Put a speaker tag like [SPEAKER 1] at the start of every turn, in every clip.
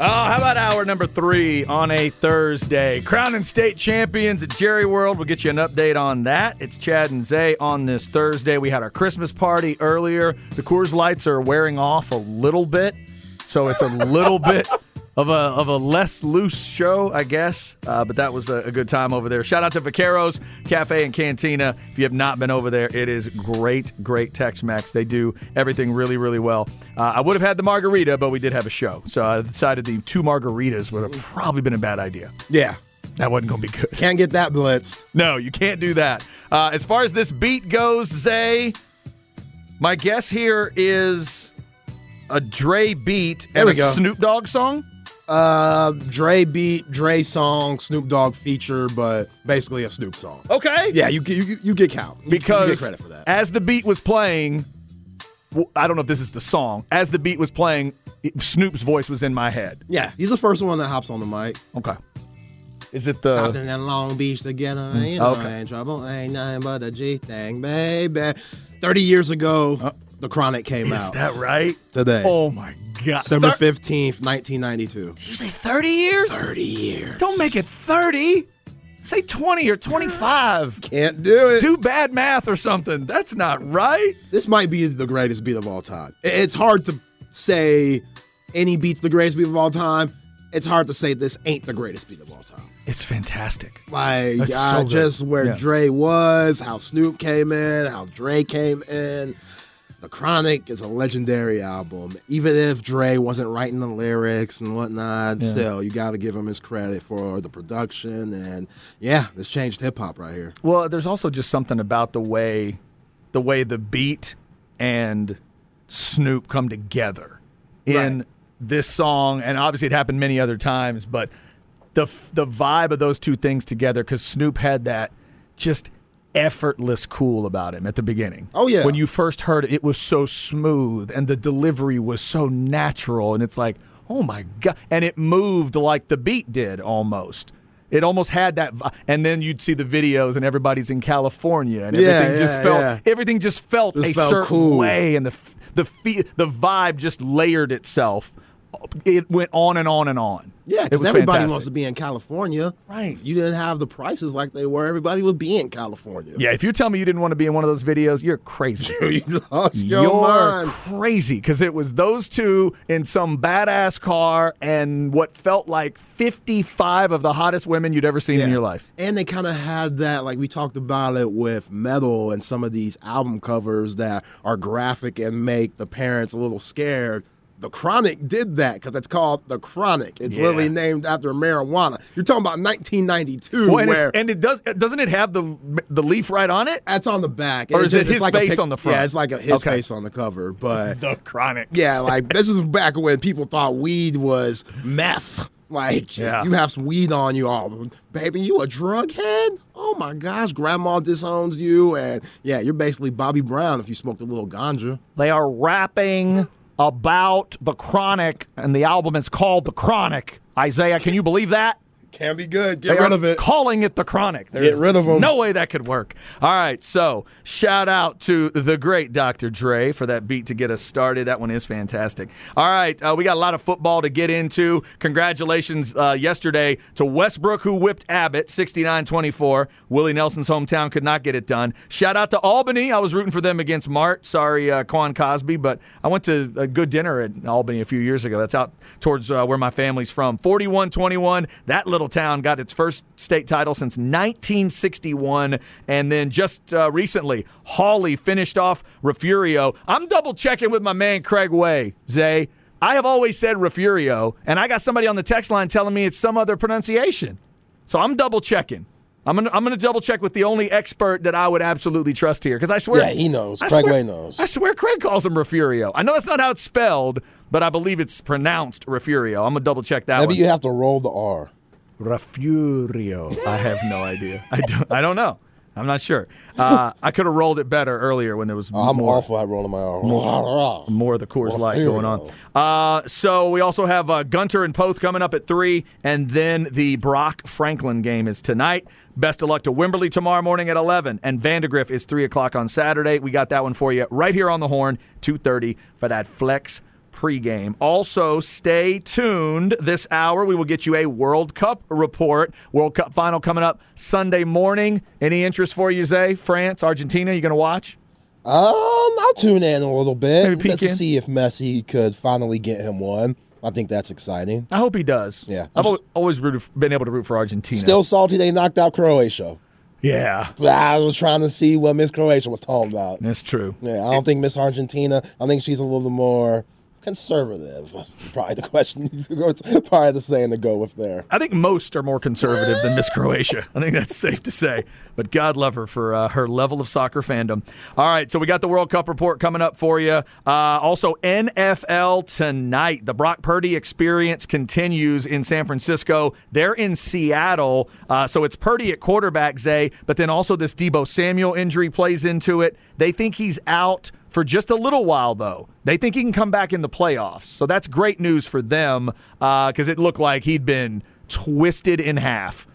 [SPEAKER 1] Oh, how about hour number three on a Thursday? Crowning state champions at Jerry World. We'll get you an update on that. It's Chad and Zay on this Thursday. We had our Christmas party earlier. The Coors Lights are wearing off a little bit, so it's a little bit of a of a less loose show, I guess. Uh, but that was a, a, good time over there. Shout out to Vaqueros Cafe and Cantina. If you have not been over there, it is great, great Tex-Mex. They do everything really, really well. Uh, I would have had the margarita, but we did have a show, so I decided the two margaritas would have probably been a bad idea.
[SPEAKER 2] Yeah.
[SPEAKER 1] That wasn't going to be good.
[SPEAKER 2] Can't get that blitzed.
[SPEAKER 1] No, you can't do that. Uh, as far as this beat goes, Zay, my guess here is a Dre beat and a go. Snoop Dogg song.
[SPEAKER 2] Uh, Dre beat, Dre song, Snoop Dogg feature, but basically a Snoop song.
[SPEAKER 1] Okay.
[SPEAKER 2] Yeah, you you, you get count
[SPEAKER 1] because
[SPEAKER 2] you get credit for that.
[SPEAKER 1] As the beat was playing, I don't know if this is the song. As the beat was playing, Snoop's voice was in my head.
[SPEAKER 2] Yeah, he's the first one that hops on the mic.
[SPEAKER 1] Okay. Is it the
[SPEAKER 2] Compton and Long Beach together? Mm. You know, okay. ain't trouble, ain't nothing but a G thing, baby. Thirty years ago, uh, the Chronic came
[SPEAKER 1] is
[SPEAKER 2] out.
[SPEAKER 1] Is that right?
[SPEAKER 2] Today.
[SPEAKER 1] Oh my God.
[SPEAKER 2] December fifteenth, nineteen ninety two.
[SPEAKER 1] Did you say thirty years?
[SPEAKER 2] Thirty years.
[SPEAKER 1] Don't make it thirty. Say 20 or 25.
[SPEAKER 2] Can't do it.
[SPEAKER 1] Do bad math or something. That's not right.
[SPEAKER 2] This might be the greatest beat of all time. It's hard to say any beat's the greatest beat of all time. It's hard to say this ain't the greatest beat of all time.
[SPEAKER 1] It's fantastic.
[SPEAKER 2] Like so just where yeah. Dre was, how Snoop came in, how Dre came in. The Chronic is a legendary album. Even if Dre wasn't writing the lyrics and whatnot, yeah. still, you got to give him his credit for the production. And yeah, this changed hip hop right here.
[SPEAKER 1] Well, there's also just something about the way, the way the beat and Snoop come together in right. this song. And obviously, it happened many other times, but the the vibe of those two things together, because Snoop had that just effortless cool about him at the beginning.
[SPEAKER 2] Oh yeah.
[SPEAKER 1] When you first heard it, it was so smooth and the delivery was so natural and it's like, "Oh my god." And it moved like the beat did almost. It almost had that and then you'd see the videos and everybody's in California and everything yeah, yeah, just felt yeah. everything just felt just a felt certain cool. way and the the the vibe just layered itself. It went on and on and on.
[SPEAKER 2] Yeah, because everybody fantastic. wants to be in California.
[SPEAKER 1] Right.
[SPEAKER 2] If you didn't have the prices like they were, everybody would be in California.
[SPEAKER 1] Yeah, if you tell me you didn't want to be in one of those videos, you're crazy.
[SPEAKER 2] you lost your
[SPEAKER 1] you're
[SPEAKER 2] mind.
[SPEAKER 1] crazy because it was those two in some badass car and what felt like 55 of the hottest women you'd ever seen yeah. in your life.
[SPEAKER 2] And they kind of had that, like we talked about it with metal and some of these album covers that are graphic and make the parents a little scared the Chronic did that because it's called the Chronic. It's yeah. literally named after marijuana. You're talking about 1992.
[SPEAKER 1] Well, and,
[SPEAKER 2] where,
[SPEAKER 1] and it does doesn't it have the the leaf right on it?
[SPEAKER 2] That's on the back,
[SPEAKER 1] or is it his like face pic, on the front?
[SPEAKER 2] Yeah, it's like a, his okay. face on the cover. But
[SPEAKER 1] the Chronic.
[SPEAKER 2] Yeah, like this is back when people thought weed was meth. Like yeah. you have some weed on you, oh baby, you a drug head? Oh my gosh, grandma disowns you, and yeah, you're basically Bobby Brown if you smoked a little ganja.
[SPEAKER 1] They are rapping about the Chronic, and the album is called The Chronic. Isaiah, can you believe that?
[SPEAKER 2] Can be good. Get they rid of it.
[SPEAKER 1] Calling it the Chronic.
[SPEAKER 2] There's Get rid of them.
[SPEAKER 1] No way that could work. All right, so shout out to the great Dr. Dre for that beat to get us started. That one is fantastic. All right, uh, we got a lot of football to get into. Congratulations uh, yesterday to Westbrook, who whipped Abbott 69 24. Willie Nelson's hometown could not get it done. Shout out to Albany. I was rooting for them against Mart. Sorry, uh, Quan Cosby, but I went to a good dinner at Albany a few years ago. That's out towards uh, where my family's from. 41 21. That little little town got its first state title since 1961. And then just uh, recently, Hawley finished off Refurio. I'm double checking with my man Craig Way, Zay. I have always said Refurio, and I got somebody on the text line telling me it's some other pronunciation. So I'm double checking. I'm gonna I'm gonna double check with the only expert that I would absolutely trust here because I swear
[SPEAKER 2] yeah he knows I Craig
[SPEAKER 1] swear,
[SPEAKER 2] Way knows
[SPEAKER 1] I swear Craig calls him Refurio. I know that's not how it's spelled, but I believe it's pronounced Refurio. I'm gonna double check that.
[SPEAKER 2] Maybe
[SPEAKER 1] one.
[SPEAKER 2] you have to roll the R.
[SPEAKER 1] Refugio. I have no idea. I don't. I don't know. I'm not sure. Uh, I could have rolled it better earlier when there was
[SPEAKER 2] I'm
[SPEAKER 1] more,
[SPEAKER 2] awful at rolling my R.
[SPEAKER 1] More, more of the Coors Light going on. Uh, so we also have uh, Gunter and Poth coming up at 3, and then the Brock Franklin game is tonight. Best of luck to Wimberley tomorrow morning at 11, and Vandegrift is 3 o'clock on Saturday. We got that one for you right here on the horn, 2.30 for that flex pregame. Also, stay tuned this hour. We will get you a World Cup report. World Cup final coming up Sunday morning. Any interest for you, Zay? France, Argentina, you going to watch?
[SPEAKER 2] Um, I'll tune in a little bit Maybe just to see if Messi could finally get him one. I think that's exciting.
[SPEAKER 1] I hope he does.
[SPEAKER 2] Yeah.
[SPEAKER 1] I've always been able to root for Argentina.
[SPEAKER 2] Still salty they knocked out Croatia.
[SPEAKER 1] Yeah.
[SPEAKER 2] I was trying to see what Miss Croatia was talking about.
[SPEAKER 1] That's true.
[SPEAKER 2] Yeah, I don't think Miss Argentina, I think she's a little more conservative? Probably the question. probably the saying to go with there.
[SPEAKER 1] I think most are more conservative than Miss Croatia. I think that's safe to say. But God love her for uh, her level of soccer fandom. All right, so we got the World Cup report coming up for you. Uh, also, NFL tonight. The Brock Purdy experience continues in San Francisco. They're in Seattle, uh, so it's Purdy at quarterback, Zay. But then also this Deebo Samuel injury plays into it. They think he's out for just a little while, though. They think he can come back in the playoffs. So that's great news for them because uh, it looked like he'd been twisted in half.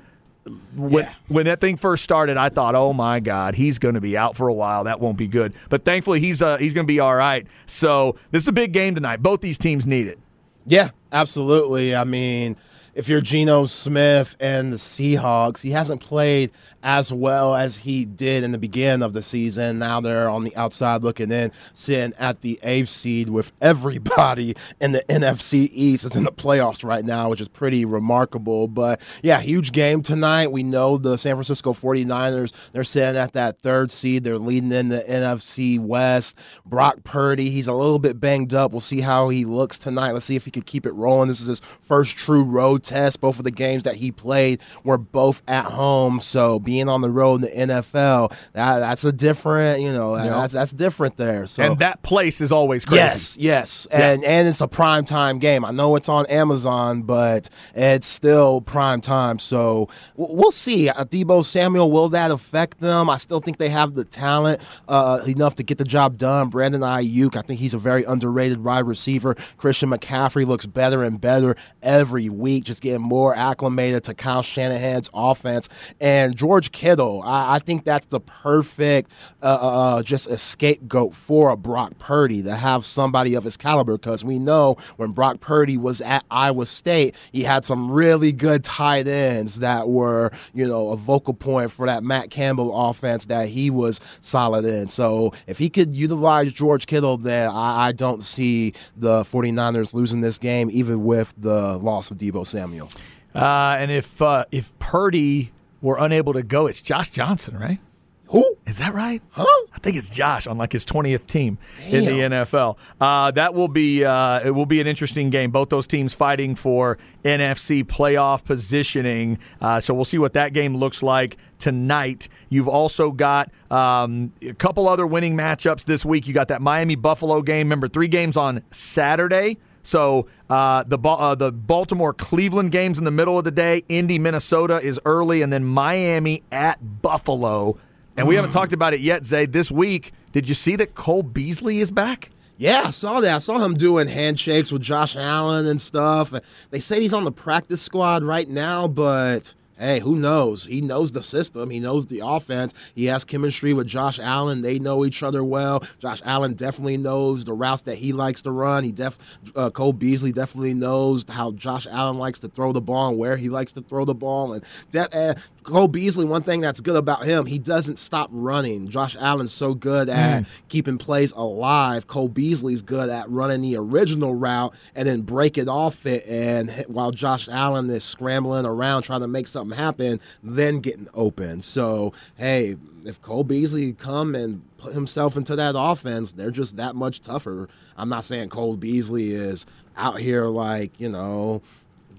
[SPEAKER 1] When, yeah. when that thing first started, I thought, "Oh my God, he's going to be out for a while. That won't be good." But thankfully, he's uh, he's going to be all right. So this is a big game tonight. Both these teams need it.
[SPEAKER 2] Yeah, absolutely. I mean, if you're Geno Smith and the Seahawks, he hasn't played as well as he did in the beginning of the season. Now they're on the outside looking in, sitting at the eighth seed with everybody in the NFC East. It's in the playoffs right now, which is pretty remarkable. But yeah, huge game tonight. We know the San Francisco 49ers, they're sitting at that third seed. They're leading in the NFC West. Brock Purdy, he's a little bit banged up. We'll see how he looks tonight. Let's see if he can keep it rolling. This is his first true road test. Both of the games that he played were both at home. So being on the road in the NFL, that, that's a different, you know, yep. that's that's different there. So
[SPEAKER 1] and that place is always crazy.
[SPEAKER 2] Yes, yes, and and it's a prime time game. I know it's on Amazon, but it's still prime time. So we'll see. Uh, Deebo Samuel, will that affect them? I still think they have the talent uh, enough to get the job done. Brandon Aiyuk, I think he's a very underrated wide receiver. Christian McCaffrey looks better and better every week, just getting more acclimated to Kyle Shanahan's offense. And George Kittle, I, I think that's the perfect uh, uh, uh, just a scapegoat for a Brock Purdy to have somebody of his caliber because we know when Brock Purdy was at Iowa State, he had some really good tight ends that were, you know, a vocal point for that Matt Campbell offense that he was solid in. So if he could utilize George Kittle, then I, I don't see the 49ers losing this game, even with the loss of Deebo Samuel.
[SPEAKER 1] Uh, and if uh, if Purdy were unable to go. It's Josh Johnson, right?
[SPEAKER 2] Who?
[SPEAKER 1] Is that right?
[SPEAKER 2] Huh?
[SPEAKER 1] I think it's Josh on like his 20th team Damn. in the NFL. Uh, that will be uh, it will be an interesting game. Both those teams fighting for NFC playoff positioning. Uh, so we'll see what that game looks like tonight. You've also got um, a couple other winning matchups this week. You got that Miami Buffalo game. Remember, three games on Saturday. So uh, the uh, the Baltimore Cleveland games in the middle of the day. Indy Minnesota is early, and then Miami at Buffalo. And we mm. haven't talked about it yet, Zay. This week, did you see that Cole Beasley is back?
[SPEAKER 2] Yeah, I saw that. I saw him doing handshakes with Josh Allen and stuff. They say he's on the practice squad right now, but hey, who knows? He knows the system. He knows the offense. He has chemistry with Josh Allen. They know each other well. Josh Allen definitely knows the routes that he likes to run. He def uh, Cole Beasley definitely knows how Josh Allen likes to throw the ball and where he likes to throw the ball. And that uh, Cole Beasley, one thing that's good about him, he doesn't stop running. Josh Allen's so good at mm. keeping plays alive. Cole Beasley's good at running the original route and then break it off it. And while Josh Allen is scrambling around trying to make something happen, then getting open. So, hey, if Cole Beasley come and put himself into that offense, they're just that much tougher. I'm not saying Cole Beasley is out here like, you know,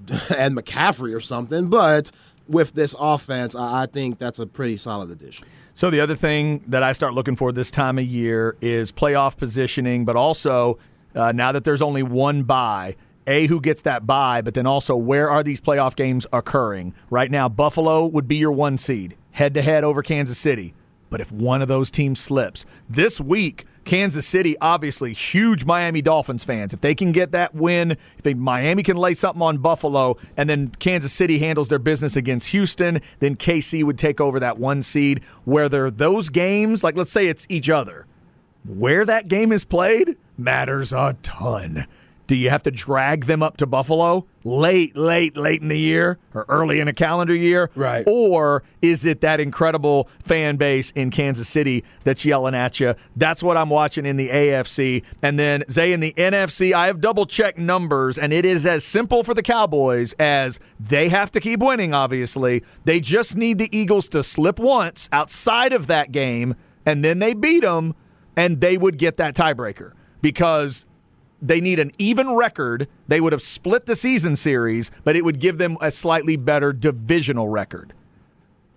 [SPEAKER 2] and McCaffrey or something, but with this offense, I think that's a pretty solid addition.
[SPEAKER 1] So the other thing that I start looking for this time of year is playoff positioning, but also uh, now that there's only one bye, a who gets that bye, but then also where are these playoff games occurring? Right now, Buffalo would be your one seed, head to head over Kansas City. But if one of those teams slips this week, Kansas City, obviously, huge Miami Dolphins fans. If they can get that win, if they, Miami can lay something on Buffalo, and then Kansas City handles their business against Houston, then KC would take over that one seed. Whether those games, like let's say it's each other, where that game is played matters a ton. Do you have to drag them up to Buffalo late, late, late in the year or early in a calendar year?
[SPEAKER 2] Right.
[SPEAKER 1] Or is it that incredible fan base in Kansas City that's yelling at you? That's what I'm watching in the AFC. And then, Zay, in the NFC, I have double checked numbers, and it is as simple for the Cowboys as they have to keep winning, obviously. They just need the Eagles to slip once outside of that game, and then they beat them, and they would get that tiebreaker because they need an even record. They would have split the season series, but it would give them a slightly better divisional record.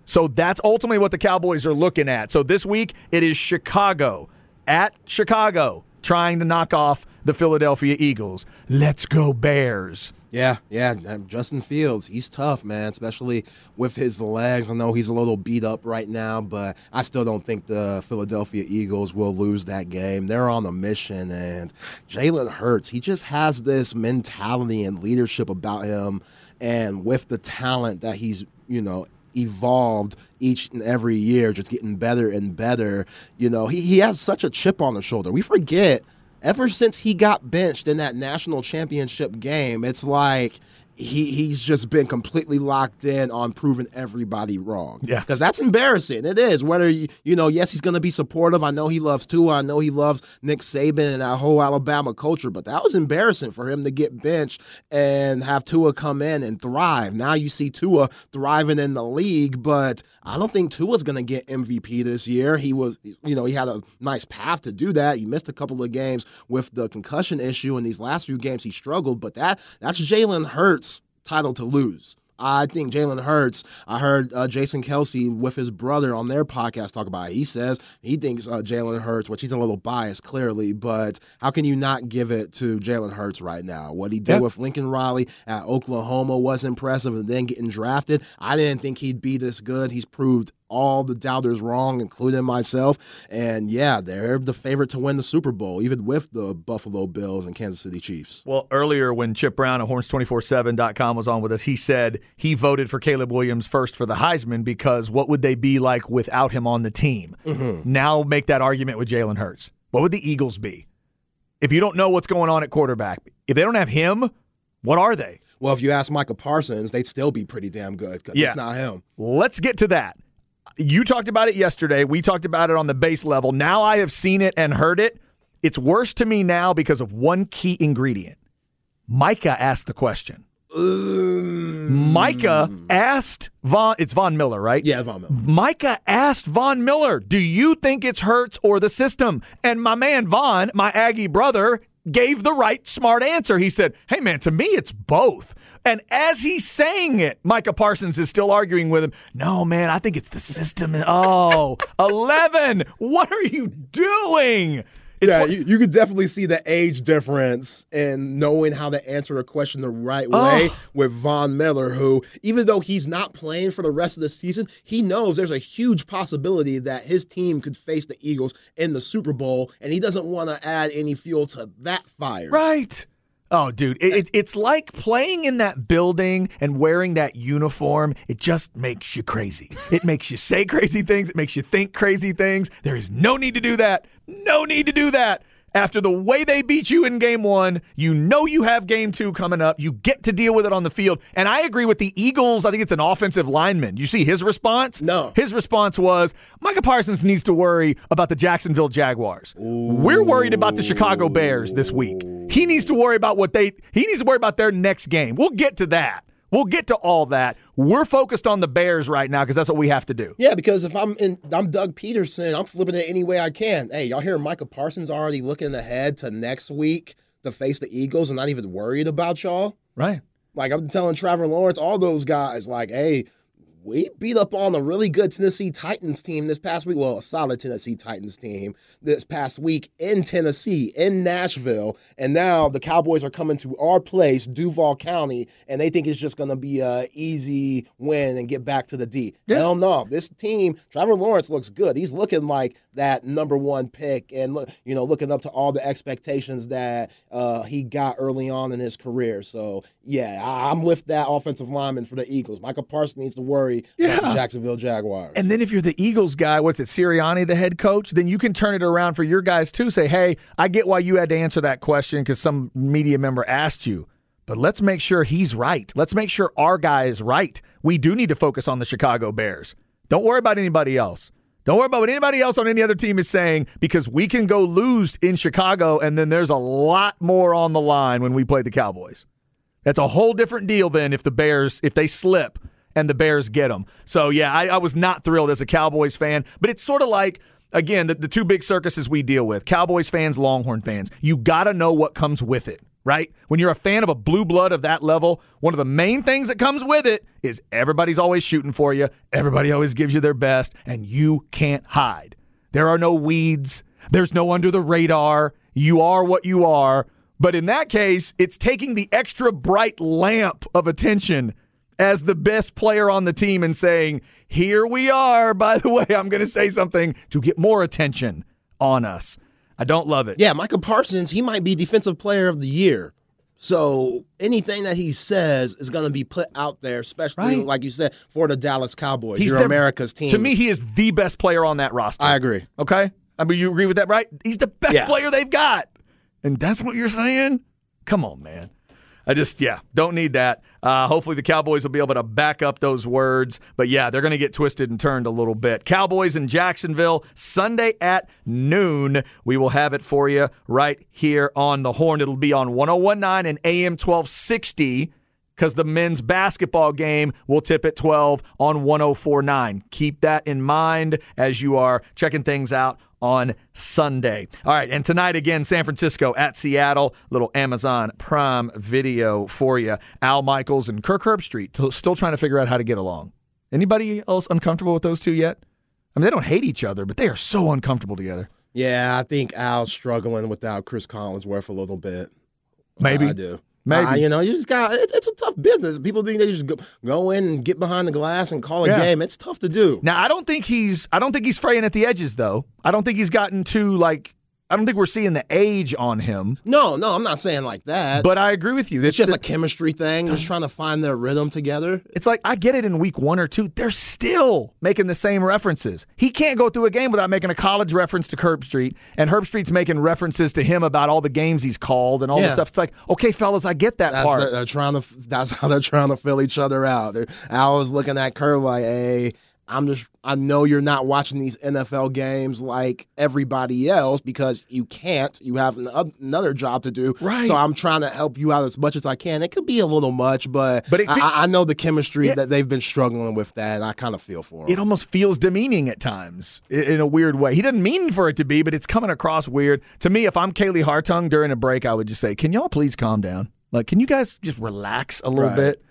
[SPEAKER 1] So that's ultimately what the Cowboys are looking at. So this week it is Chicago at Chicago trying to knock off the Philadelphia Eagles. Let's go Bears.
[SPEAKER 2] Yeah, yeah. Um, Justin Fields, he's tough, man, especially with his legs. I know he's a little beat up right now, but I still don't think the Philadelphia Eagles will lose that game. They're on a mission, and Jalen Hurts, he just has this mentality and leadership about him. And with the talent that he's, you know, evolved each and every year, just getting better and better, you know, he, he has such a chip on the shoulder. We forget – ever since he got benched in that national championship game, it's like he he's just been completely locked in on proving everybody wrong.
[SPEAKER 1] Yeah,
[SPEAKER 2] because that's embarrassing. It is. Whether you you know, yes, he's going to be supportive. I know he loves Tua. I know he loves Nick Saban and that whole Alabama culture. But that was embarrassing for him to get benched and have Tua come in and thrive. Now you see Tua thriving in the league, but I don't think Tua's going to get MVP this year. He was, you know, he had a nice path to do that. He missed a couple of games with the concussion issue. In these last few games, he struggled. But that that's Jalen Hurts title to lose. I think Jalen Hurts. I heard uh, Jason Kelce with his brother on their podcast talk about it. He says he thinks uh, Jalen Hurts, which he's a little biased clearly, but how can you not give it to Jalen Hurts right now? What he did yep. with Lincoln Riley at Oklahoma was impressive, and then getting drafted. I didn't think he'd be this good. He's proved all the doubters wrong, including myself. And yeah, they're the favorite to win the Super Bowl, even with the Buffalo Bills and Kansas City Chiefs.
[SPEAKER 1] Well, earlier when Chip Brown at Horns247.com was on with us, he said he voted for Caleb Williams first for the Heisman because what would they be like without him on the team? Mm-hmm. Now make that argument with Jalen Hurts. What would the Eagles be? If you don't know what's going on at quarterback, if they don't have him, what are they?
[SPEAKER 2] Well, if you ask Michael Parsons, they'd still be pretty damn good because yeah. it's not him.
[SPEAKER 1] Let's get to that you talked about it yesterday. We talked about it on the base level. Now I have seen it and heard it. It's worse to me now because of one key ingredient. Micah asked the question. Um, Micah asked Von. It's Von Miller, right?
[SPEAKER 2] Yeah, Von Miller.
[SPEAKER 1] Micah asked Von Miller, "Do you think it's Hurts or the system?" And my man Von, my Aggie brother, gave the right smart answer. He said, "Hey man, to me it's both." And as he's saying it, Micah Parsons is still arguing with him. No, man, I think it's the system. Oh, 11. What are you doing?
[SPEAKER 2] It's yeah, like, you, you could definitely see the age difference in knowing how to answer a question the right way oh. with Von Miller, who, even though he's not playing for the rest of the season, he knows there's a huge possibility that his team could face the Eagles in the Super Bowl, and he doesn't want to add any fuel to that fire.
[SPEAKER 1] Right. Oh, dude, it, it, it's like playing in that building and wearing that uniform. It just makes you crazy. It makes you say crazy things. It makes you think crazy things. There is no need to do that. No need to do that. After the way they beat you in game one, you know you have game two coming up. You get to deal with it on the field. And I agree with the Eagles. I think it's an offensive lineman. You see his response?
[SPEAKER 2] No.
[SPEAKER 1] His response was Micah Parsons needs to worry about the Jacksonville Jaguars. Ooh. We're worried about the Chicago Bears this week. He needs to worry about what they he needs to worry about their next game. We'll get to that. We'll get to all that. We're focused on the Bears right now because that's what we have to do.
[SPEAKER 2] Yeah, because if I'm in, I'm Doug Pederson. I'm flipping it any way I can. Hey, y'all hear Micah Parsons already looking ahead to next week to face the Eagles and not even worried about y'all?
[SPEAKER 1] Right.
[SPEAKER 2] Like I'm telling Trevor Lawrence, all those guys, like, hey, we beat up on a really good Tennessee Titans team this past week. Well, a solid Tennessee Titans team this past week in Tennessee, in Nashville. And now the Cowboys are coming to our place, Duval County, and they think it's just going to be a easy win and get back to the D. Yeah. Hell no. This team, Trevor Lawrence looks good. He's looking like that number one pick and, look, you know, looking up to all the expectations that uh, he got early on in his career. So, yeah, I'm with that offensive lineman for the Eagles. Michael Parsons needs to worry yeah. about Jacksonville Jaguars.
[SPEAKER 1] And then if you're the Eagles guy, what's it, Sirianni, the head coach, then you can turn it around for your guys too. Say, hey, I get why you had to answer that question because some media member asked you. But let's make sure he's right. Let's make sure our guy is right. We do need to focus on the Chicago Bears. Don't worry about anybody else. Don't worry about what anybody else on any other team is saying because we can go lose in Chicago and then there's a lot more on the line when we play the Cowboys. That's a whole different deal than if the Bears, if they slip and the Bears get them. So, yeah, I, I was not thrilled as a Cowboys fan, but it's sort of like, again, the, the two big circuses we deal with Cowboys fans, Longhorn fans. You got to know what comes with it, right? When you're a fan of a blue blood of that level, one of the main things that comes with it is everybody's always shooting for you, everybody always gives you their best, and you can't hide. There are no weeds, there's no under the radar. You are what you are. But in that case, it's taking the extra bright lamp of attention as the best player on the team and saying, Here we are. By the way, I'm going to say something to get more attention on us. I don't love it.
[SPEAKER 2] Yeah, Michael Parsons, he might be defensive player of the year. So anything that he says is going to be put out there, especially right. like you said for the Dallas Cowboys. He's Your America's team.
[SPEAKER 1] To me, he is the best player on that roster.
[SPEAKER 2] I agree.
[SPEAKER 1] Okay, I mean you agree with that, right? He's the best yeah. player they've got, and that's what you're saying. Come on, man. I just, yeah, don't need that. Uh, hopefully, the Cowboys will be able to back up those words. But yeah, they're going to get twisted and turned a little bit. Cowboys in Jacksonville, Sunday at noon. We will have it for you right here on the horn. It'll be on 1019 and AM 1260 because the men's basketball game will tip at 12 on 1049. Keep that in mind as you are checking things out on Sunday. All right, and tonight again, San Francisco at Seattle. Little Amazon Prime video for you. Al Michaels and Kirk Herbstreit still trying to figure out how to get along. Anybody else uncomfortable with those two yet? I mean, they don't hate each other, but they are so uncomfortable together.
[SPEAKER 2] Yeah, I think Al's struggling without Chris Collinsworth a little bit.
[SPEAKER 1] Maybe
[SPEAKER 2] I do.
[SPEAKER 1] Maybe uh,
[SPEAKER 2] you know you just got it, it's a tough business. People think they just go, go in and get behind the glass and call a yeah. game. It's tough to do.
[SPEAKER 1] Now I don't think he's I don't think he's fraying at the edges though. I don't think he's gotten too like I don't think we're seeing the age on him.
[SPEAKER 2] No, no, I'm not saying like that.
[SPEAKER 1] But I agree with you.
[SPEAKER 2] It's, it's just the, a chemistry thing. Just trying to find their rhythm together.
[SPEAKER 1] It's like I get it in week one or two. They're still making the same references. He can't go through a game without making a college reference to Herbstreit, and Herbstreit's making references to him about all the games he's called and all yeah. this stuff. It's like, okay, fellas, I get that
[SPEAKER 2] that's
[SPEAKER 1] part.
[SPEAKER 2] they're trying to. That's how they're trying to fill each other out. They're, Al was looking at Kerr like, hey I'm just I know you're not watching these NFL games like everybody else because you can't. You have another job to do.
[SPEAKER 1] Right.
[SPEAKER 2] So I'm trying to help you out as much as I can. It could be a little much, but but I, I, know the chemistry it, that they've been struggling with that, and I kind of feel for them.
[SPEAKER 1] It almost feels demeaning at times in a weird way. He doesn't mean for it to be, but it's coming across weird to me. If I'm Kaylee Hartung during a break, I would just say, "Can y'all please calm down? Like, can you guys just relax a little right. bit?"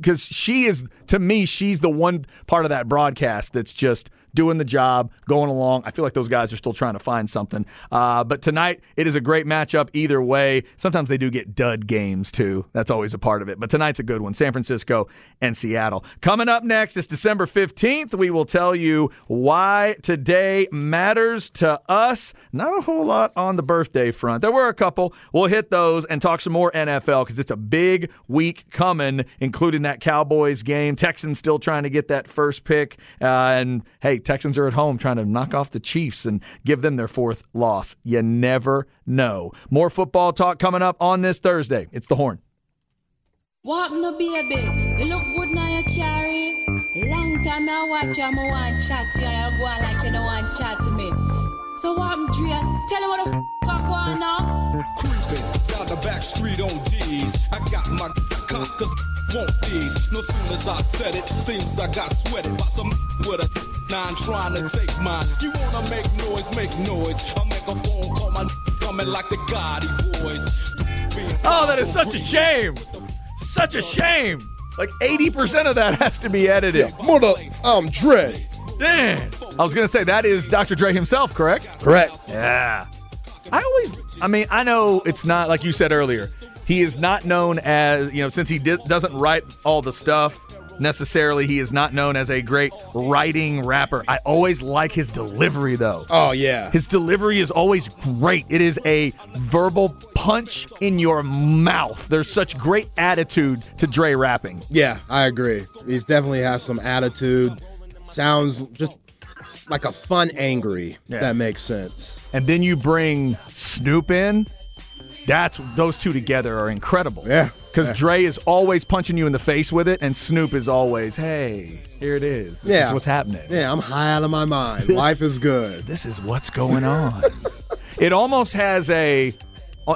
[SPEAKER 1] Because she is to me she's the one part of that broadcast that's just doing the job, going along. I feel like those guys are still trying to find something. Uh, but tonight, it is a great matchup either way. Sometimes they do get dud games too. That's always a part of it. But tonight's a good one San Francisco and Seattle. Coming up next is December 15th. We will tell you why today matters to us. Not a whole lot on the birthday front. There were a couple. We'll hit those and talk some more NFL because it's a big week coming, including that Cowboys game. Texans still trying to get that first pick. Uh, and hey, Texans are at home trying to knock off the Chiefs and give them their fourth loss. You never know. More football talk coming up on this Thursday. It's the horn.
[SPEAKER 3] What baby? You look good now you carry. Long time I watch you, I chat to you, you go like you chat to me. So what I'm Dre? Tell him what the f I want now.
[SPEAKER 4] Creeping down the back street on D's. I got my cock cause want these. No soon as I said it, seems I got sweated by some with a nine trying to take mine. You wanna make noise, make noise. I make a phone call, my coming like the Gotti boys.
[SPEAKER 1] Oh, that is such a shame. Such a shame. Like 80% of that has to be edited.
[SPEAKER 2] Mother, I'm Dre.
[SPEAKER 1] Man. I was going to say, that is Dr. Dre himself, correct?
[SPEAKER 2] Correct.
[SPEAKER 1] Yeah. I always, I mean, I know it's not, like you said earlier, he is not known as, you know, since he di- doesn't write all the stuff necessarily, he is not known as a great writing rapper. I always like his delivery, though.
[SPEAKER 2] Oh, yeah.
[SPEAKER 1] His delivery is always great. It is a verbal punch in your mouth. There's such great attitude to Dre rapping.
[SPEAKER 2] Yeah, I agree. He's definitely has some attitude. Sounds just like a fun angry. if
[SPEAKER 1] Yeah.
[SPEAKER 2] That makes sense.
[SPEAKER 1] And then you bring Snoop in. That's those two together are incredible.
[SPEAKER 2] Yeah.
[SPEAKER 1] Because
[SPEAKER 2] Yeah.
[SPEAKER 1] Dre is always punching you in the face with it, and Snoop is always, hey, here it is. This
[SPEAKER 2] Yeah.
[SPEAKER 1] is what's happening.
[SPEAKER 2] Yeah, I'm high out of my mind. Life is good.
[SPEAKER 1] This is what's going on. it almost has a,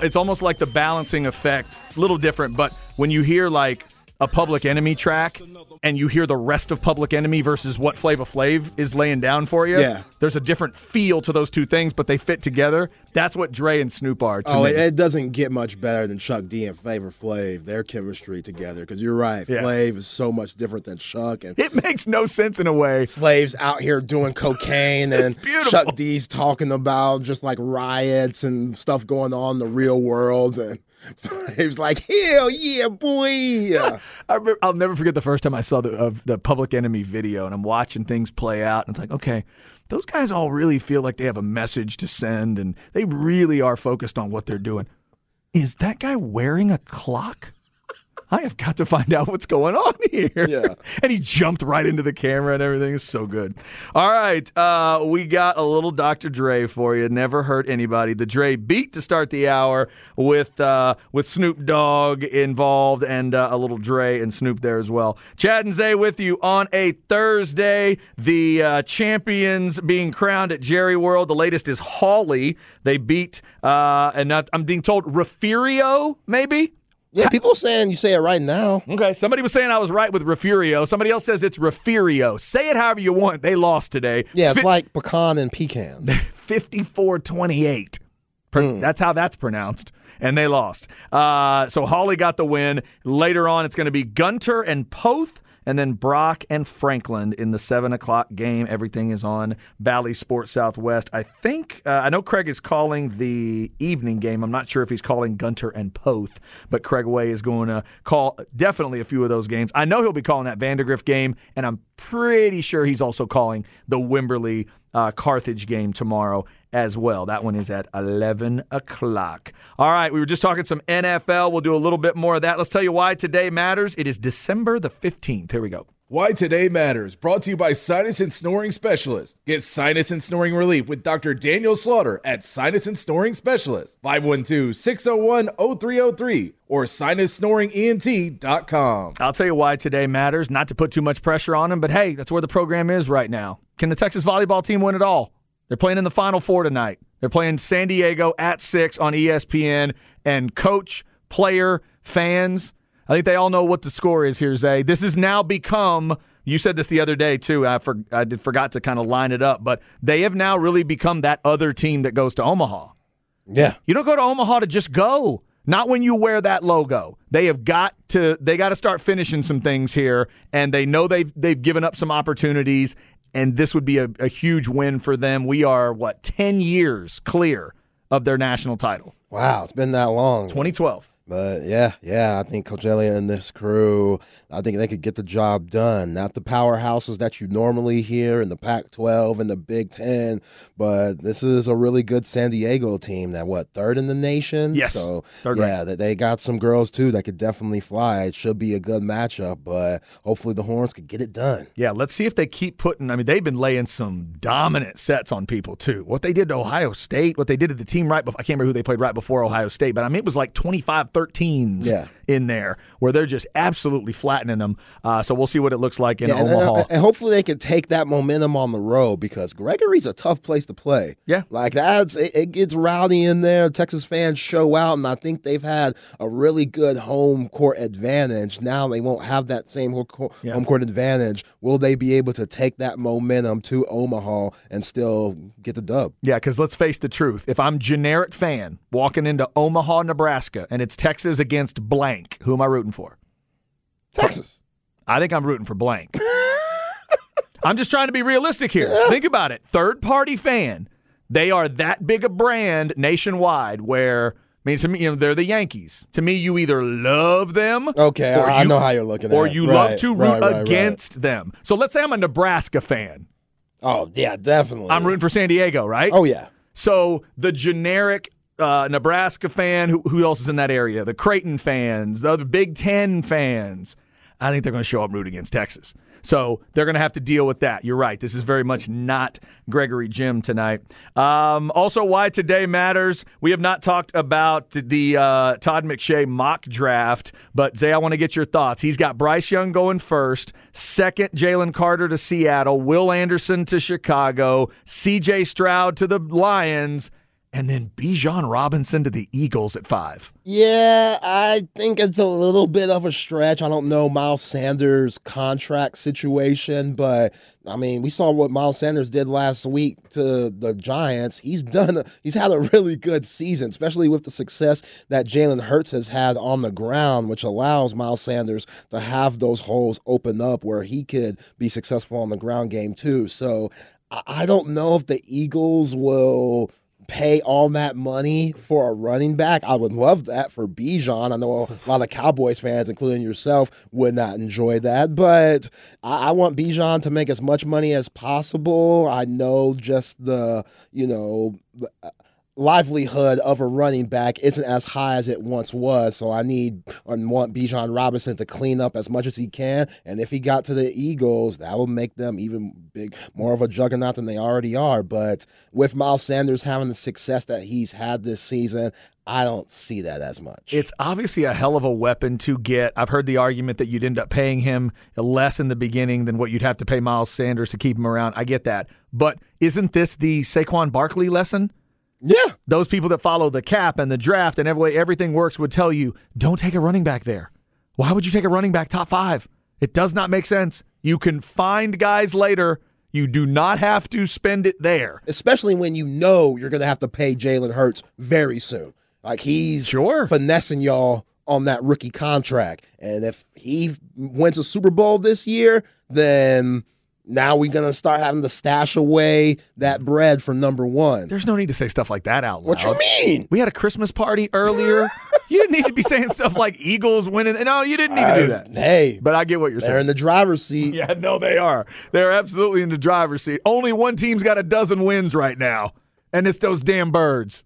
[SPEAKER 1] it's almost like the balancing effect, a little different, but when you hear like a Public Enemy track and you hear the rest of Public Enemy versus what Flavor Flav is laying down for you,
[SPEAKER 2] Yeah.
[SPEAKER 1] there's a different feel to those two things, but they fit together. That's what Dre and Snoop are to
[SPEAKER 2] Oh,
[SPEAKER 1] me.
[SPEAKER 2] it, doesn't get much better than Chuck D and Flavor Flav. Their chemistry together, because you're right.
[SPEAKER 1] Yeah.
[SPEAKER 2] Flav is so much different than Chuck, and
[SPEAKER 1] it makes no sense in a way.
[SPEAKER 2] Flav's out here doing cocaine, and
[SPEAKER 1] beautiful.
[SPEAKER 2] Chuck D's talking about just like riots and stuff going on in the real world, and Flav's like, "Hell yeah, boy!"
[SPEAKER 1] I remember, I'll never forget the first time I saw the of the Public Enemy video, and I'm watching things play out, and it's like, okay, those guys all really feel like they have a message to send, and they really are focused on what they're doing. Is that guy wearing a clock? I have got to find out what's going on here.
[SPEAKER 2] Yeah.
[SPEAKER 1] and he jumped right into the camera and everything is so good. All right. Uh, we got a little Dr. Dre for you. Never hurt anybody. The Dre beat to start the hour with uh, with Snoop Dogg involved and uh, a little Dre and Snoop there as well. Chad and Zay with you on a Thursday. The uh, champions being crowned at Jerry World. The latest is Hawley. They beat, uh, and not, I'm being told, Refurio, maybe?
[SPEAKER 2] Yeah, people saying you say it right now.
[SPEAKER 1] Okay, somebody was saying I was right with Refurio. Somebody else says it's Refurio. Say it however you want. They lost today.
[SPEAKER 2] Yeah, it's
[SPEAKER 1] Fi-
[SPEAKER 2] like pecan and pecan.
[SPEAKER 1] 54-28. Pro- That's how that's pronounced. And they lost. Uh, so Hawley got the win. Later on, it's going to be Gunter and Poth, and then Brock and Franklin in the 7 o'clock game. Everything is on Bally Sports Southwest. I think, uh, I know Craig is calling the evening game. I'm not sure if he's calling Gunter and Poth, but Craig Way is going to call definitely a few of those games. I know he'll be calling that Vandegrift game, and I'm pretty sure he's also calling the Wimberley uh, Carthage game tomorrow as well. That one is at 11 o'clock. All right, we were just talking some NFL. We'll do a little bit more of that. Let's tell you why today matters. It is December the 15th. Here we go.
[SPEAKER 5] Why Today Matters, brought to you by Sinus and Snoring Specialist. Get sinus and snoring relief with Dr. Daniel Slaughter at Sinus and Snoring Specialist, 512-601-0303 or sinussnoringent.com.
[SPEAKER 1] I'll tell you why today matters. Not to put too much pressure on them, but hey, that's where the program is right now. Can the Texas volleyball team win it all? They're playing in the Final Four tonight. They're playing San Diego at 6 on ESPN. And coach, player, fans, I think they all know what the score is here, Zay. This has now become. You said this the other day too. I, for, I did, forgot to kind of line it up, but they have now really become that other team that goes to Omaha.
[SPEAKER 2] Yeah.
[SPEAKER 1] You don't go to Omaha to just go. Not when you wear that logo. They have got to they got to start finishing some things here and they know they've they've given up some opportunities and this would be a, a huge win for them. We are what 10 years clear of their national title.
[SPEAKER 2] Wow, it's been that long.
[SPEAKER 1] 2012.
[SPEAKER 2] But yeah, yeah, I think Coach and this crew, I think they could get the job done. Not the powerhouses that you normally hear in the Pac 12 and the Big Ten, but this is a really good San Diego team that, what, third in the nation?
[SPEAKER 1] Yes.
[SPEAKER 2] So,
[SPEAKER 1] Third
[SPEAKER 2] yeah, that they got some girls too that could definitely fly. It should be a good matchup, but hopefully the Horns could get it done.
[SPEAKER 1] Yeah, let's see if they keep putting. I mean, they've been laying some dominant sets on people too. What they did to Ohio State, what they did to the team right before, I can't remember who they played right before Ohio State, but I mean, it was like 25 13s
[SPEAKER 2] Yeah.
[SPEAKER 1] In there where they're just absolutely flattening them. Uh, so we'll see what it looks like in
[SPEAKER 2] Yeah,
[SPEAKER 1] Omaha.
[SPEAKER 2] and- and hopefully they can take that momentum on the road because Gregory's a tough place to play.
[SPEAKER 1] Yeah.
[SPEAKER 2] like that's it, it gets rowdy in there. Texas fans show out, and I think they've had a really good home court advantage. Now they won't have that same home court,
[SPEAKER 1] Yeah.
[SPEAKER 2] home court advantage. Will they be able to take that momentum to Omaha and still get the dub?
[SPEAKER 1] Yeah, because let's face the truth. If I'm generic fan walking into Omaha, Nebraska, and it's Texas against blank, who am I rooting for?
[SPEAKER 2] Texas.
[SPEAKER 1] I think I'm rooting for blank. I'm just trying to be realistic here. Think about it. Third party fan. They are that big a brand nationwide where I mean to me, you know, they're the Yankees. To me, you either love them
[SPEAKER 2] Okay,
[SPEAKER 1] or
[SPEAKER 2] I,
[SPEAKER 1] you-
[SPEAKER 2] know how you're looking at
[SPEAKER 1] or you
[SPEAKER 2] Right,
[SPEAKER 1] love to root
[SPEAKER 2] right, right.
[SPEAKER 1] against them. So let's say I'm a Nebraska fan.
[SPEAKER 2] Oh yeah, definitely.
[SPEAKER 1] I'm rooting for San Diego, right?
[SPEAKER 2] Oh yeah.
[SPEAKER 1] So the generic uh, Nebraska fan, who, who else is in that area? The Creighton fans, the other Big Ten fans. I think they're going to show up root against Texas. So they're going to have to deal with that. You're right. This is very much not Gregory Gym tonight. Um, also, why today matters. We have not talked about the uh, Todd McShay mock draft, but Zay, I want to get your thoughts. He's got Bryce Young going first, second, Jalen Carter to Seattle, Will Anderson to Chicago, CJ Stroud to the Lions, and then Bijan Robinson to the Eagles at five.
[SPEAKER 2] Yeah, I think it's a little bit of a stretch. I don't know Miles Sanders' contract situation, but I mean, we saw what Miles Sanders did last week to the Giants. He's done. He's had a really good season, especially with the success that Jalen Hurts has had on the ground, which allows Miles Sanders to have those holes open up where he could be successful on the ground game too. So I don't know if the Eagles will pay all that money for a running back. I would love that for Bijan. I know a lot of Cowboys fans, including yourself, would not enjoy that, but I, I want Bijan to make as much money as possible. I know just the, you know, livelihood of a running back isn't as high as it once was. So I need and want Bijan Robinson to clean up as much as he can. And if he got to the Eagles, that would make them even big, more of a juggernaut than they already are. But with Miles Sanders having the success that he's had this season, I don't see that as much.
[SPEAKER 1] It's obviously a hell of a weapon to get. I've heard the argument that you'd end up paying him less in the beginning than what you'd have to pay Miles Sanders to keep him around. I get that. But isn't this the Saquon Barkley lesson?
[SPEAKER 2] Yeah.
[SPEAKER 1] Those people that follow the cap and the draft and every way everything works would tell you don't take a running back there. Why would you take a running back top five? It does not make sense. You can find guys later. You do not have to spend it there.
[SPEAKER 2] Especially when you know you're going to have to pay Jalen Hurts very soon. Like he's
[SPEAKER 1] Sure.
[SPEAKER 2] finessing y'all on that rookie contract. And if he wins a Super Bowl this year, then now we're going to start having to stash away that bread for number one.
[SPEAKER 1] There's no need to say stuff like that out loud.
[SPEAKER 2] What you mean?
[SPEAKER 1] We had a Christmas party earlier. you didn't need to be saying stuff like Eagles winning. No, you didn't need to do that.
[SPEAKER 2] Hey,
[SPEAKER 1] But I get what you're saying.
[SPEAKER 2] they're in the driver's seat.
[SPEAKER 1] yeah, no, they are. They're absolutely in the driver's seat. Only one team's got a dozen wins right now, and it's those damn birds.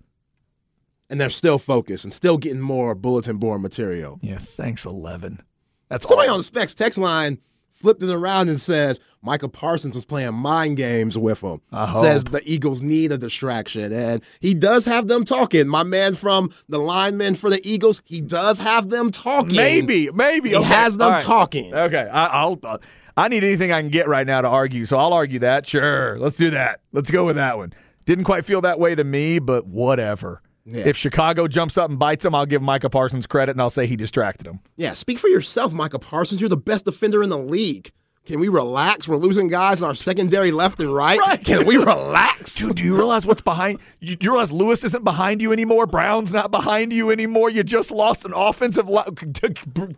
[SPEAKER 2] And they're still focused and still getting more bulletin board material.
[SPEAKER 1] Yeah, thanks, 11. That's
[SPEAKER 2] Somebody
[SPEAKER 1] all.
[SPEAKER 2] on the specs text line flipped it around and says Michael Parsons was playing mind games with him. Says the Eagles need a distraction. And he does have them talking. My man from the lineman for the Eagles, he does have them talking.
[SPEAKER 1] Maybe, maybe.
[SPEAKER 2] He
[SPEAKER 1] okay.
[SPEAKER 2] has them
[SPEAKER 1] right.
[SPEAKER 2] talking.
[SPEAKER 1] Okay, I, I'll. Uh, I need anything I can get right now to argue, so I'll argue that. Sure, let's do that. Let's go with that one. Didn't quite feel that way to me, but whatever.
[SPEAKER 2] Yeah.
[SPEAKER 1] If Chicago jumps up and bites him, I'll give Micah Parsons credit and I'll say he distracted him.
[SPEAKER 2] Yeah, speak for yourself, Michael Parsons. You're the best defender in the league. Can we relax? We're losing guys in our secondary left and right.
[SPEAKER 1] Right.
[SPEAKER 2] Can we relax?
[SPEAKER 1] Dude, do you realize what's behind you? Do you realize Lewis isn't behind you anymore? Brown's not behind you anymore. You just lost an offensive. Li-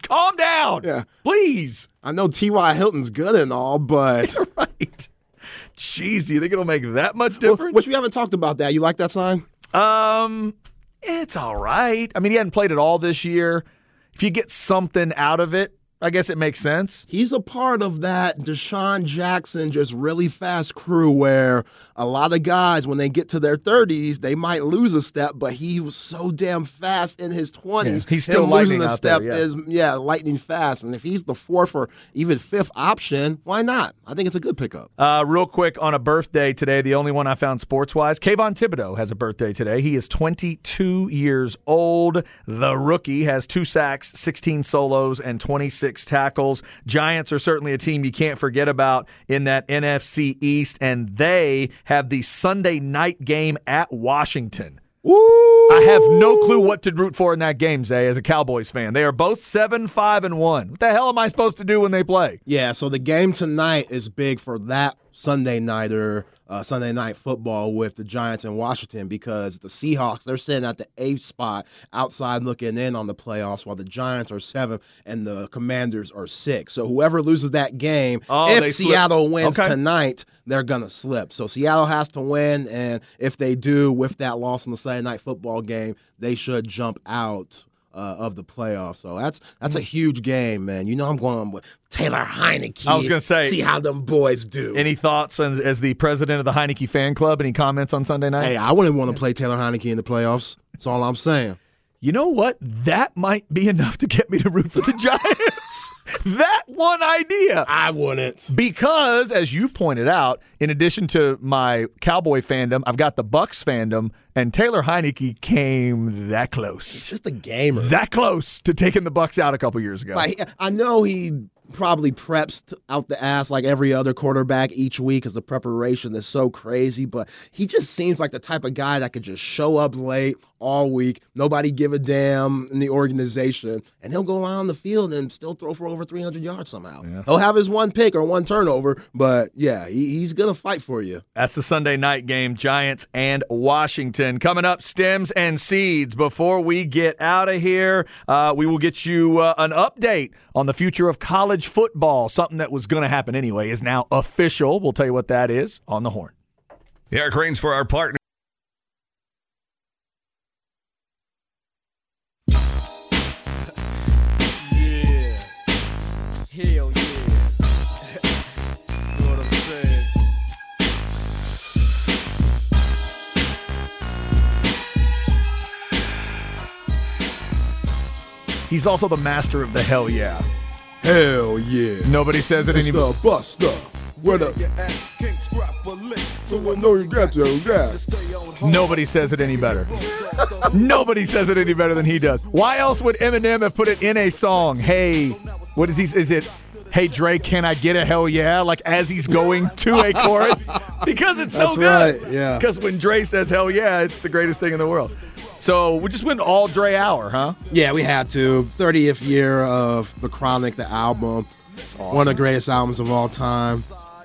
[SPEAKER 1] calm down.
[SPEAKER 2] Yeah.
[SPEAKER 1] Please.
[SPEAKER 2] I know T.Y. Hilton's good and all, but
[SPEAKER 1] right. Jeez, do you think it'll make that much
[SPEAKER 2] Well,
[SPEAKER 1] difference?
[SPEAKER 2] which we haven't talked about that. You like that sign?
[SPEAKER 1] Um, it's all right. I mean, he hadn't played it all this year. If you get something out of it, I guess it makes sense.
[SPEAKER 2] He's a part of that DeSean Jackson just really fast crew where a lot of guys, when they get to their 30s, they might lose a step, but he was so damn fast in his 20s.
[SPEAKER 1] Yeah, he's still
[SPEAKER 2] Him losing
[SPEAKER 1] lightning
[SPEAKER 2] a
[SPEAKER 1] out there,
[SPEAKER 2] step
[SPEAKER 1] yeah.
[SPEAKER 2] is, yeah, lightning fast. And if he's the fourth or even fifth option, why not? I think it's a good pickup.
[SPEAKER 1] Uh, real quick on a birthday today, the only one I found sports wise, Kayvon Thibodeaux has a birthday today. He is 22 years old. The rookie has two sacks, 16 solos, and 26 tackles. Giants are certainly a team you can't forget about in that NFC East, and they have the Sunday night game at Washington. I have no clue what to root for in that game, Zay, as a Cowboys fan. They are both 7 5 and 1. What the hell am I supposed to do when they play?
[SPEAKER 2] Yeah, so the game tonight is big for that Sunday nighter, uh, Sunday night football with the Giants in Washington because the Seahawks they're sitting at the eighth spot outside looking in on the playoffs, while the Giants are seventh and the Commanders are six. So whoever loses that game,
[SPEAKER 1] Oh,
[SPEAKER 2] if
[SPEAKER 1] slip.
[SPEAKER 2] Seattle wins
[SPEAKER 1] Okay.
[SPEAKER 2] tonight, they're gonna slip. So Seattle has to win, and if they do, with that loss in the Sunday night football game, they should jump out. Uh, of the playoffs, so that's that's a huge game, man. You know I'm going with Taylor Heinicke.
[SPEAKER 1] I was gonna say-
[SPEAKER 2] see how them boys do.
[SPEAKER 1] Any thoughts as, as the president of the Heinicke fan club? Any comments on Sunday night?
[SPEAKER 2] hey, I wouldn't want to play Taylor Heinicke in the playoffs. That's all I'm saying.
[SPEAKER 1] You know what? That might be enough to get me to root for the Giants. that one idea.
[SPEAKER 2] I wouldn't.
[SPEAKER 1] Because, as you've pointed out, in addition to my Cowboy fandom, I've got the Bucks fandom, and Taylor Heinicke came that close.
[SPEAKER 2] Just a gamer.
[SPEAKER 1] That close to taking the Bucks out a couple years ago.
[SPEAKER 2] Like I know he probably preps out the ass like every other quarterback each week because the preparation is so crazy. But he just seems like the type of guy that could just show up late all week, nobody give a damn in the organization, and he'll go out on the field and still throw for over 300 yards somehow. He'll have his one pick or one turnover, but yeah, he, he's gonna fight for you.
[SPEAKER 1] That's the Sunday night game, Giants and Washington. Coming up, stems and seeds. Before we get out of here, uh, we will get you uh, an update on the future of college football. Something that was going to happen anyway is now official. We'll tell you what that is on the horn.
[SPEAKER 6] Eric Rains for our partner.
[SPEAKER 1] He's also the master of the hell yeah.
[SPEAKER 2] Hell yeah.
[SPEAKER 1] Nobody says it
[SPEAKER 2] It's
[SPEAKER 1] anymore.
[SPEAKER 2] the Buster. Where the so I know you got your guy.
[SPEAKER 1] Nobody says it any better. Nobody says it any better than he does. Why else would Eminem have put it in a song? Hey, what is he? Is it? Hey Drake, can I get a hell yeah? Like as he's going to a chorus, because it's so
[SPEAKER 2] That's
[SPEAKER 1] good.
[SPEAKER 2] right, yeah.
[SPEAKER 1] Because when Dre says hell yeah, it's the greatest thing in the world. So we just went all Dre hour, huh?
[SPEAKER 2] Yeah, we had to. 30th year of The Chronic, the album. One of the greatest albums of all time.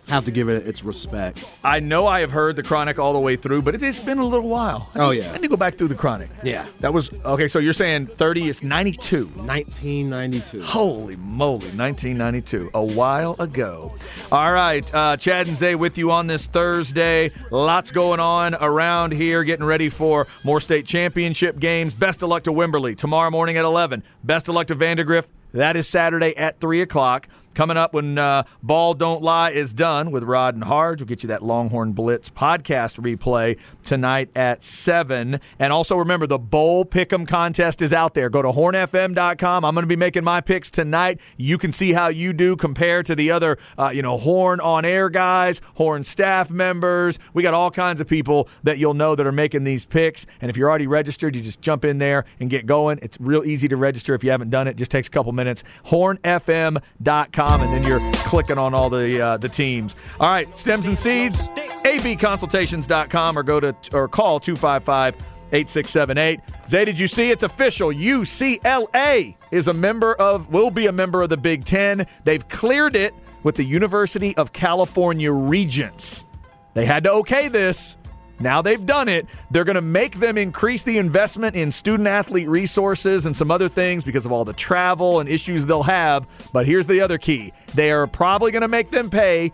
[SPEAKER 2] Have to give it its respect.
[SPEAKER 1] I know I have heard the Chronic all the way through, but it has been a little while. I
[SPEAKER 2] Oh,
[SPEAKER 1] need-
[SPEAKER 2] yeah.
[SPEAKER 1] I need to go back through the Chronic.
[SPEAKER 2] Yeah.
[SPEAKER 1] That was okay. So you're saying 30 is 92.
[SPEAKER 2] 1992.
[SPEAKER 1] Holy moly, 1992, a while ago. All right, uh, Chad and Zay with you on this Thursday. Lots going on around here, getting ready for more state championship games. Best of luck to Wimberley tomorrow morning at 11. Best of luck to Vandegrift. That is Saturday at 3 o'clock. Coming up when uh, Ball Don't Lie is done with Rod and Harge. We'll get you that Longhorn Blitz podcast replay tonight at 7. And also remember, the Bowl Pick'em contest is out there. Go to hornfm.com. I'm going to be making my picks tonight. You can see how you do compared to the other, uh, you know, Horn on air guys, Horn staff members. We got all kinds of people that you'll know that are making these picks. And if you're already registered, you just jump in there and get going. It's real easy to register if you haven't done it. Just takes a couple minutes. Hornfm.com, and then you're clicking on all the uh, the teams. All right, stems and seeds, abconsultations.com, or go to or call 255 8678. Zay, did you see it's official? UCLA is a member of, will be a member of the Big Ten. They've cleared it with the University of California Regents. They had to okay this. Now they've done it. They're going to make them increase the investment in student athlete resources and some other things because of all the travel and issues they'll have. But here's the other key they are probably going to make them pay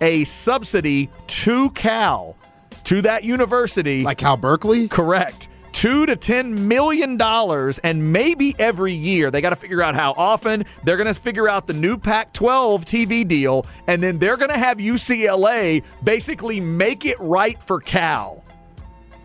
[SPEAKER 1] a subsidy to Cal, to that university.
[SPEAKER 2] Like Cal Berkeley?
[SPEAKER 1] Correct. Two to ten million dollars, and maybe every year. They got to figure out how often. They're going to figure out the new Pac 12 TV deal, and then they're going to have UCLA basically make it right for Cal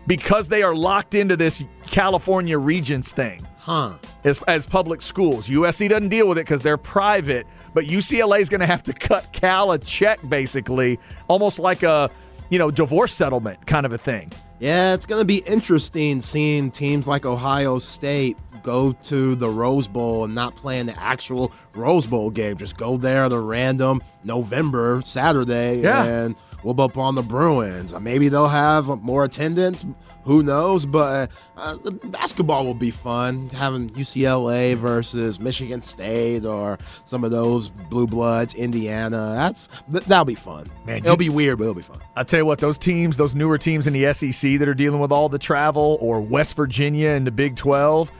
[SPEAKER 1] because they are locked into this California Regents thing.
[SPEAKER 2] Huh.
[SPEAKER 1] As, as public schools. USC doesn't deal with it because they're private, but UCLA is going to have to cut Cal a check, basically, almost like a you know divorce settlement kind of a thing.
[SPEAKER 2] Yeah, it's going to be interesting seeing teams like Ohio State go to the Rose Bowl and not play in the actual Rose Bowl game. Just go there the random November Saturday
[SPEAKER 1] Yeah.
[SPEAKER 2] and whoop up on the Bruins. Maybe they'll have more attendance. Who knows? But uh, the basketball will be fun. Having UCLA versus Michigan State or some of those blue bloods, Indiana. That's th- that'll be fun.
[SPEAKER 1] Man,
[SPEAKER 2] it'll
[SPEAKER 1] you-
[SPEAKER 2] be weird, but it'll be fun.
[SPEAKER 1] I tell you what, those teams, those newer teams in the SEC that are dealing with all the travel, or West Virginia in the Big 12,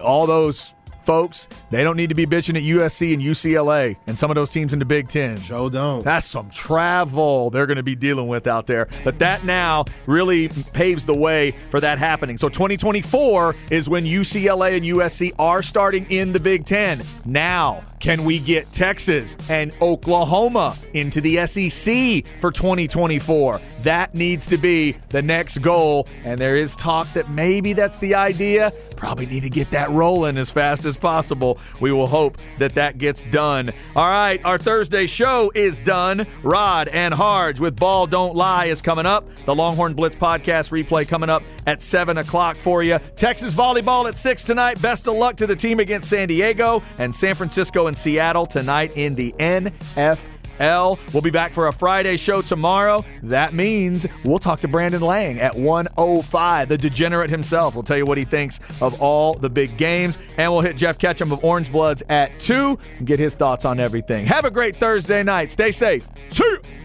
[SPEAKER 1] all those folks, they don't need to be bitching at USC and UCLA and some of those teams in the Big Ten.
[SPEAKER 2] Joe don't.
[SPEAKER 1] That's some travel they're going to be dealing with out there. But that now really paves the way for that happening. So 2024 is when UCLA and USC are starting in the Big Ten. Now, can we get Texas and Oklahoma into the SEC for 2024? That needs to be the next goal. And there is talk that maybe that's the idea. Probably need to get that rolling as fast as possible. We will hope that that gets done. All right, our Thursday show is done. Rod and Harge with Ball Don't Lie is coming up. The Longhorn Blitz podcast replay coming up at 7 o'clock for you. Texas volleyball at 6 tonight. Best of luck to the team against San Diego and San Francisco and Seattle tonight in the NFL. We'll be back for a Friday show tomorrow. That means we'll talk to Brandon Lang at 105. The degenerate himself will tell you what he thinks of all the big games. And we'll hit Jeff Ketchum of Orange Bloods at 2 and get his thoughts on everything. Have a great Thursday night. Stay safe. See ya.